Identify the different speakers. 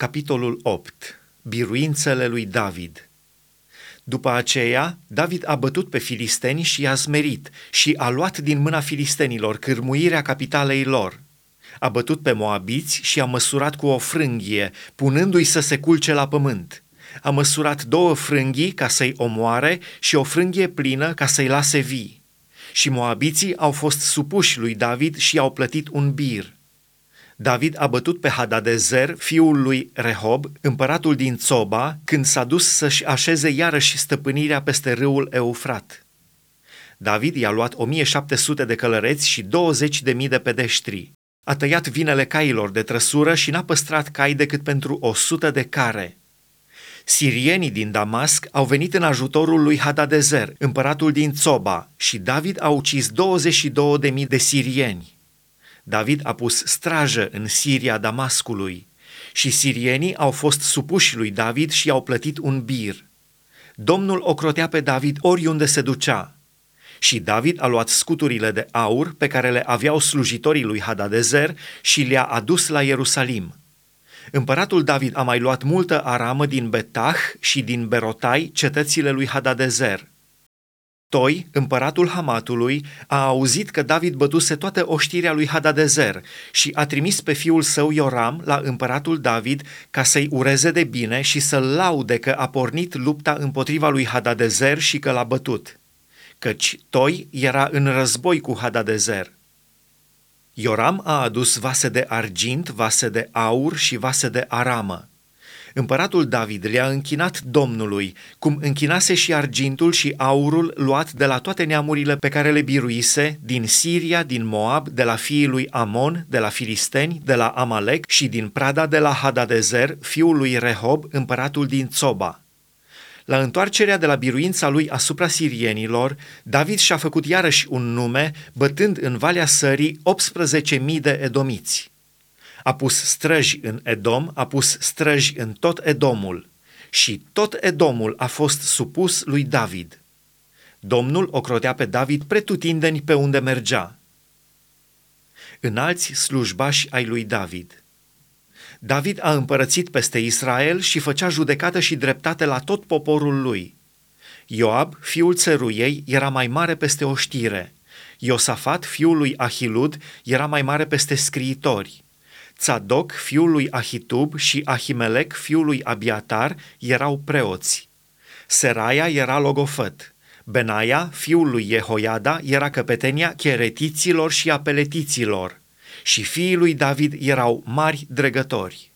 Speaker 1: Capitolul 8. Biruințele lui David După aceea, David a bătut pe filisteni și i-a smerit și a luat din mâna filistenilor cârmuirea capitalei lor. A bătut pe moabiți și a măsurat cu o frânghie, punându-i să se culce la pământ. A măsurat două frânghii ca să-i omoare și o frânghie plină ca să-i lase vii. Și moabiții au fost supuși lui David și au plătit un bir – David a bătut pe Hadadezer, fiul lui Rehob, împăratul din Țoba, când s-a dus să-și așeze iarăși stăpânirea peste râul Eufrat. David i-a luat 1700 de călăreți și 20.000 de pedeștri. A tăiat vinele cailor de trăsură și n-a păstrat cai decât pentru 100 de care. Sirienii din Damasc au venit în ajutorul lui Hadadezer, împăratul din Țoba, și David a ucis 22.000 de sirieni. David a pus strajă în Siria Damascului și sirienii au fost supuși lui David și i-au plătit un bir. Domnul ocrotea pe David oriunde se ducea. Și David a luat scuturile de aur pe care le aveau slujitorii lui Hadadezer și le-a adus la Ierusalim. Împăratul David a mai luat multă aramă din Betah și din Berotai, cetățile lui Hadadezer – Toi, împăratul Hamatului, a auzit că David bătuse toată oștirea lui Hadadezer și a trimis pe fiul său Ioram la împăratul David ca să-i ureze de bine și să-l laude că a pornit lupta împotriva lui Hadadezer și că l-a bătut. Căci Toi era în război cu Hadadezer. Ioram a adus vase de argint, vase de aur și vase de aramă. Împăratul David le-a închinat Domnului, cum închinase și argintul și aurul luat de la toate neamurile pe care le biruise, din Siria, din Moab, de la fiii lui Amon, de la Filisteni, de la Amalek și din prada de la Hadadezer, fiul lui Rehob, împăratul din Țoba. La întoarcerea de la biruința lui asupra sirienilor, David și-a făcut iarăși un nume, bătând în Valea Sării 18.000 de edomiți. A pus străji în Edom, a pus străji în tot Edomul și tot Edomul a fost supus lui David. Domnul ocrotea pe David pretutindeni pe unde mergea. În alți slujbași ai lui David. David a împărățit peste Israel și făcea judecată și dreptate la tot poporul lui. Ioab, fiul țăruiei, era mai mare peste oștire. Iosafat, fiul lui Ahilud, era mai mare peste scriitori. Tzadok, fiul lui Ahitub, și Ahimelec, fiul lui Abiatar, erau preoți. Seraia era logofăt. Benaia, fiul lui Jehoiada, era căpetenia cheretiților și apeletiților. Și fiii lui David erau mari dregători.